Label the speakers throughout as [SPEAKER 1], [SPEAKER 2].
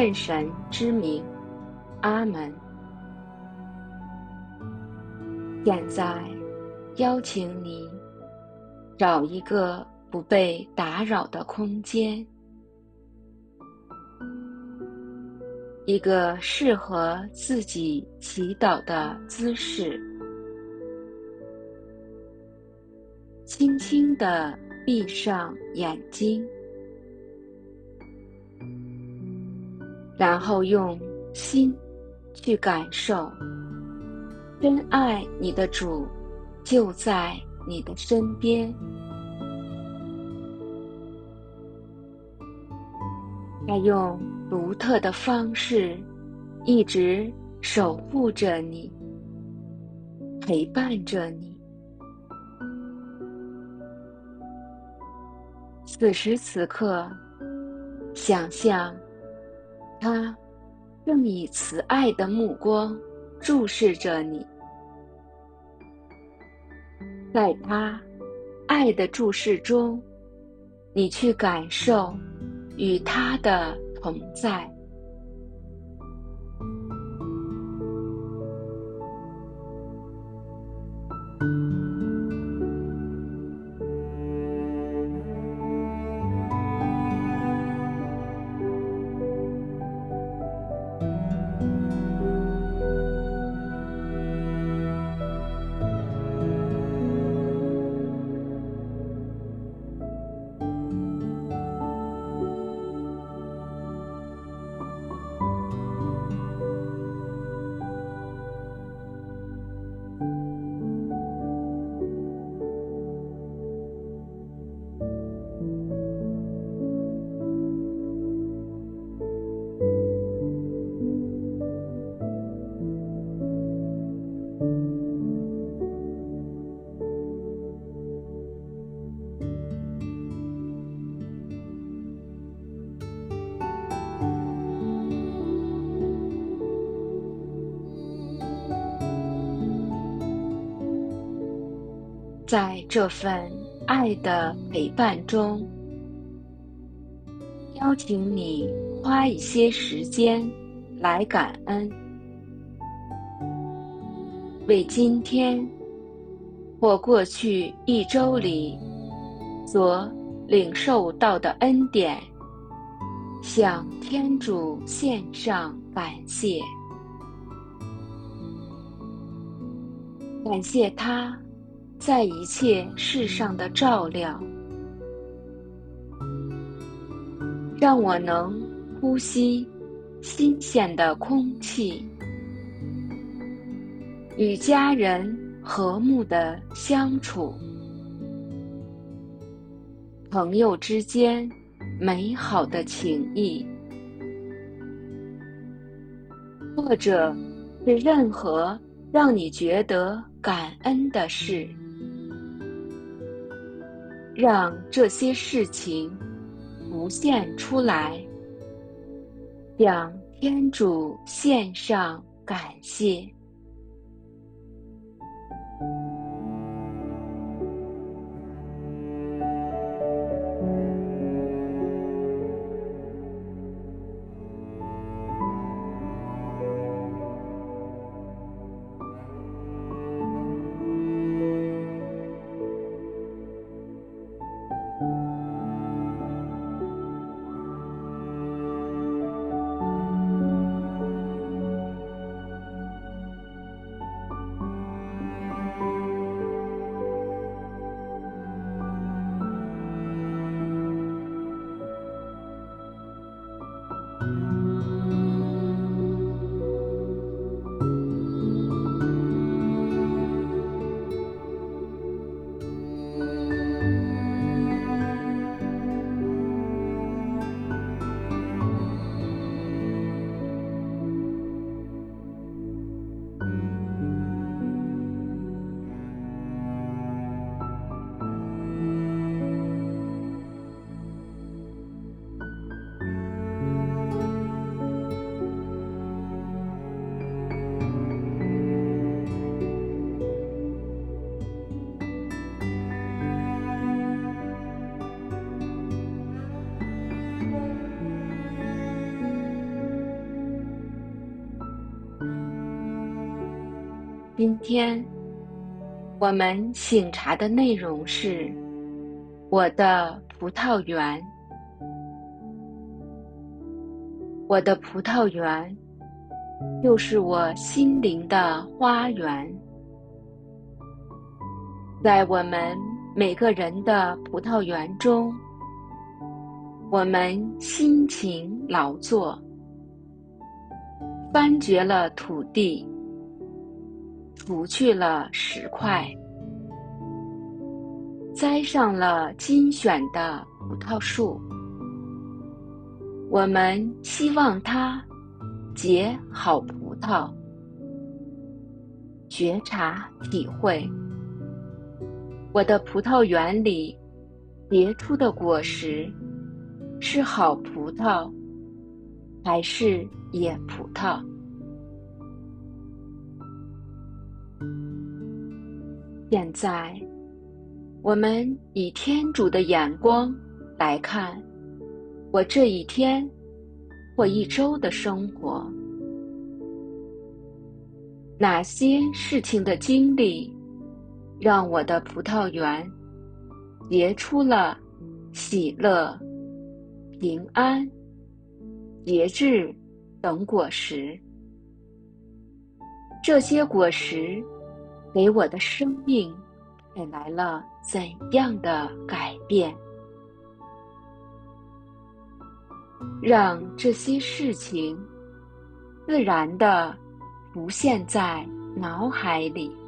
[SPEAKER 1] 圣神之名，阿门。现在，邀请你找一个不被打扰的空间，一个适合自己祈祷的姿势，轻轻地闭上眼睛，然后用心去感受。真爱你的主就在你的身边，他用独特的方式一直守护着你，陪伴着你。此时此刻，想象他正以慈爱的目光注视着你。在他爱的注视中，你去感受与他的同在。在这份爱的陪伴中，邀请你花一些时间来感恩，为今天或过去一周里所领受到的恩典，向天主献上感谢，感谢他。在一切世上的照料，让我能呼吸新鲜的空气，与家人和睦的相处，朋友之间美好的情谊，或者是任何让你觉得感恩的事。让这些事情浮现出来，向天主献上感谢。今天我们醒茶的内容是我的葡萄园。我的葡萄园，就是我心灵的花园。在我们每个人的葡萄园中，我们辛勤劳作，翻掘了土地，除去了石块，栽上了精选的葡萄树。我们希望它结好葡萄，觉察体会，我的葡萄园里结出的果实是好葡萄，还是野葡萄？现在，我们以天主的眼光来看。我这一天或一周的生活，哪些事情的经历，让我的葡萄园结出了喜乐、平安、节制等果实？这些果实给我的生命带来了怎样的改变？让这些事情自然的浮现在脑海里。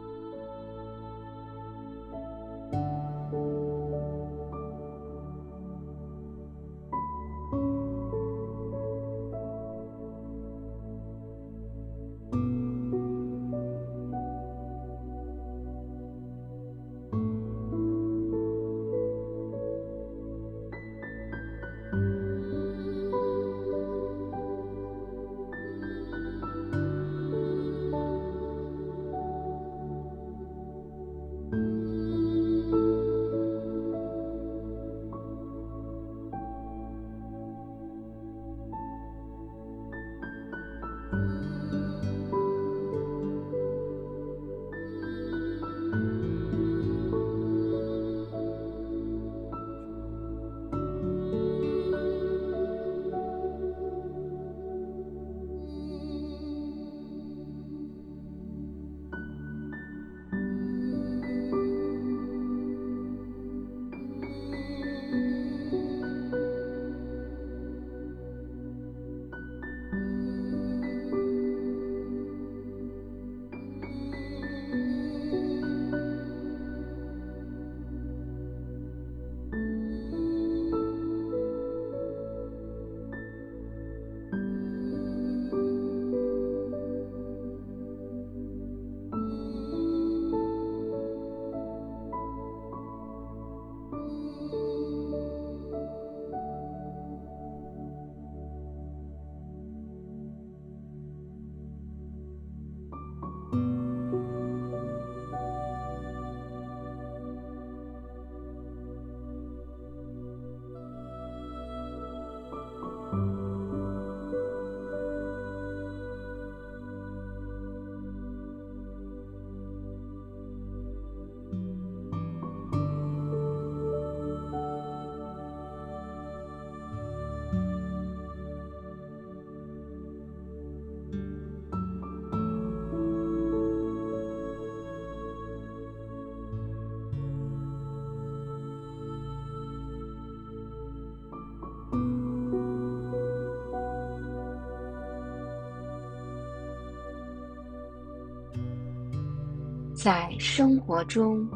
[SPEAKER 1] 在生活中，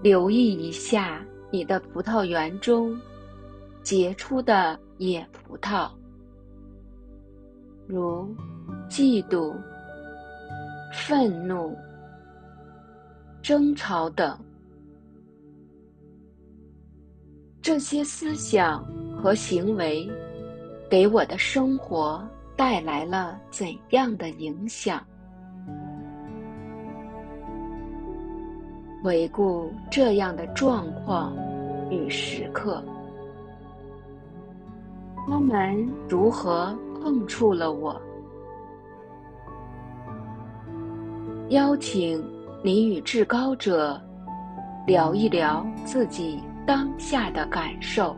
[SPEAKER 1] 留意一下你的葡萄园中结出的野葡萄，如嫉妒、愤怒、争吵等。这些思想和行为给我的生活带来了怎样的影响？回顾这样的状况与时刻，他们如何碰触了我？邀请你与至高者聊一聊自己当下的感受。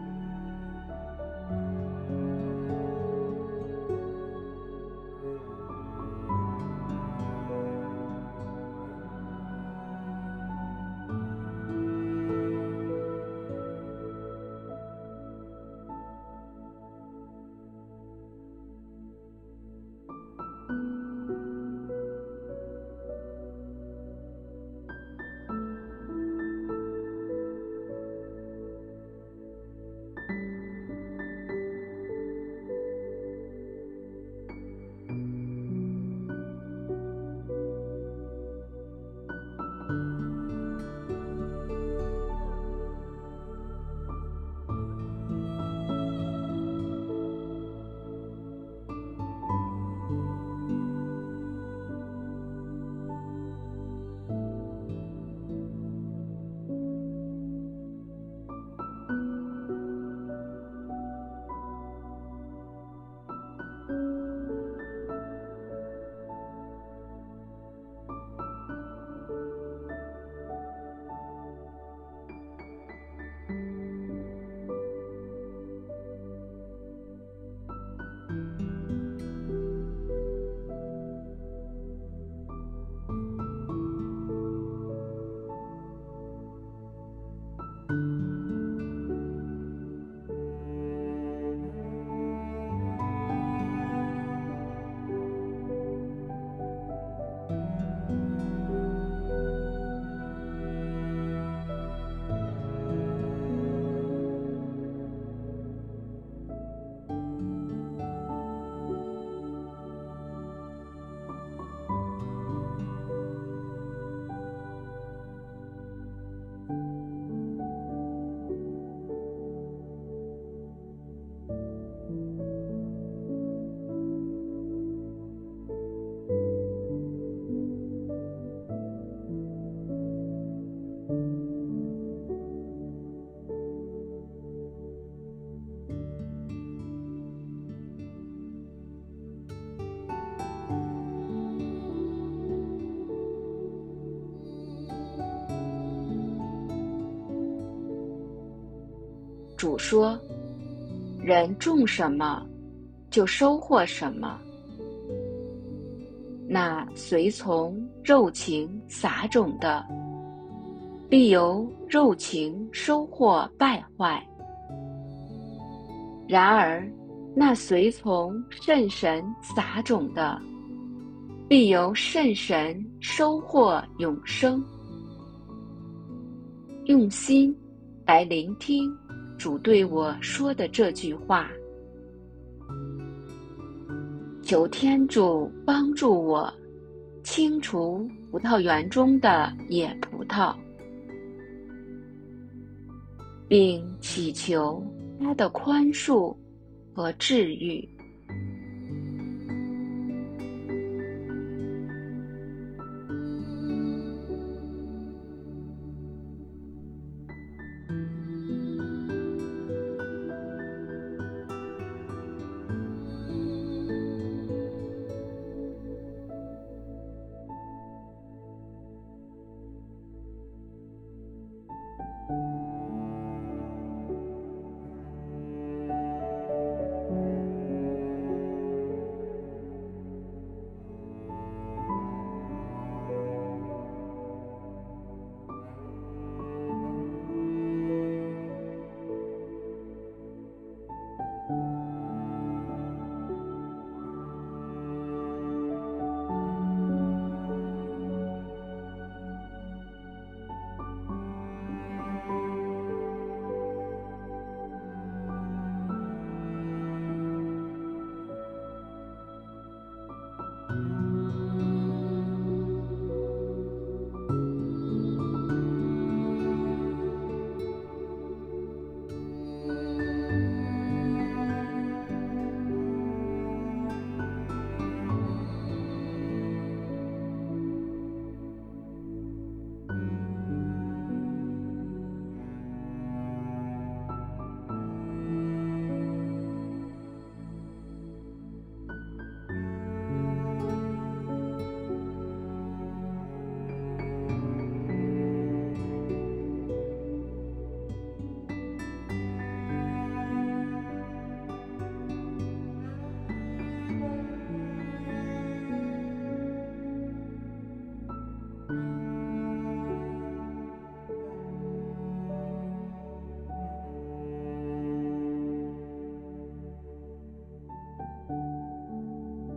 [SPEAKER 1] 主说：“人种什么，就收获什么。那随从肉情撒种的，必由肉情收获败坏；然而，那随从圣神撒种的，必由圣神收获永生。”用心来聆听。主对我说的这句话，求天主帮助我清除葡萄园中的野葡萄，并祈求他的宽恕和治愈。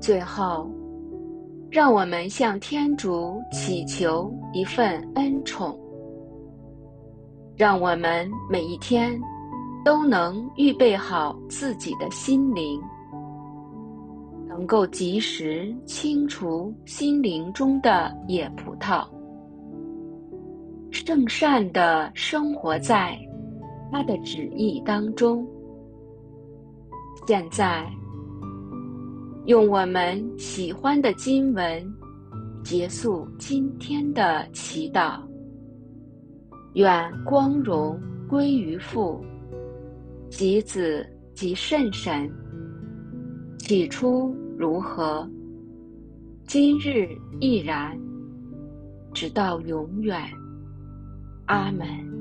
[SPEAKER 1] 最后，让我们向天主祈求一份恩宠，让我们每一天都能预备好自己的心灵，能够及时清除心灵中的野葡萄，圣善地生活在他的旨意当中。现在。用我们喜欢的经文结束今天的祈祷。愿光荣归于父、及子、及圣神。起初如何，今日亦然，直到永远。阿门。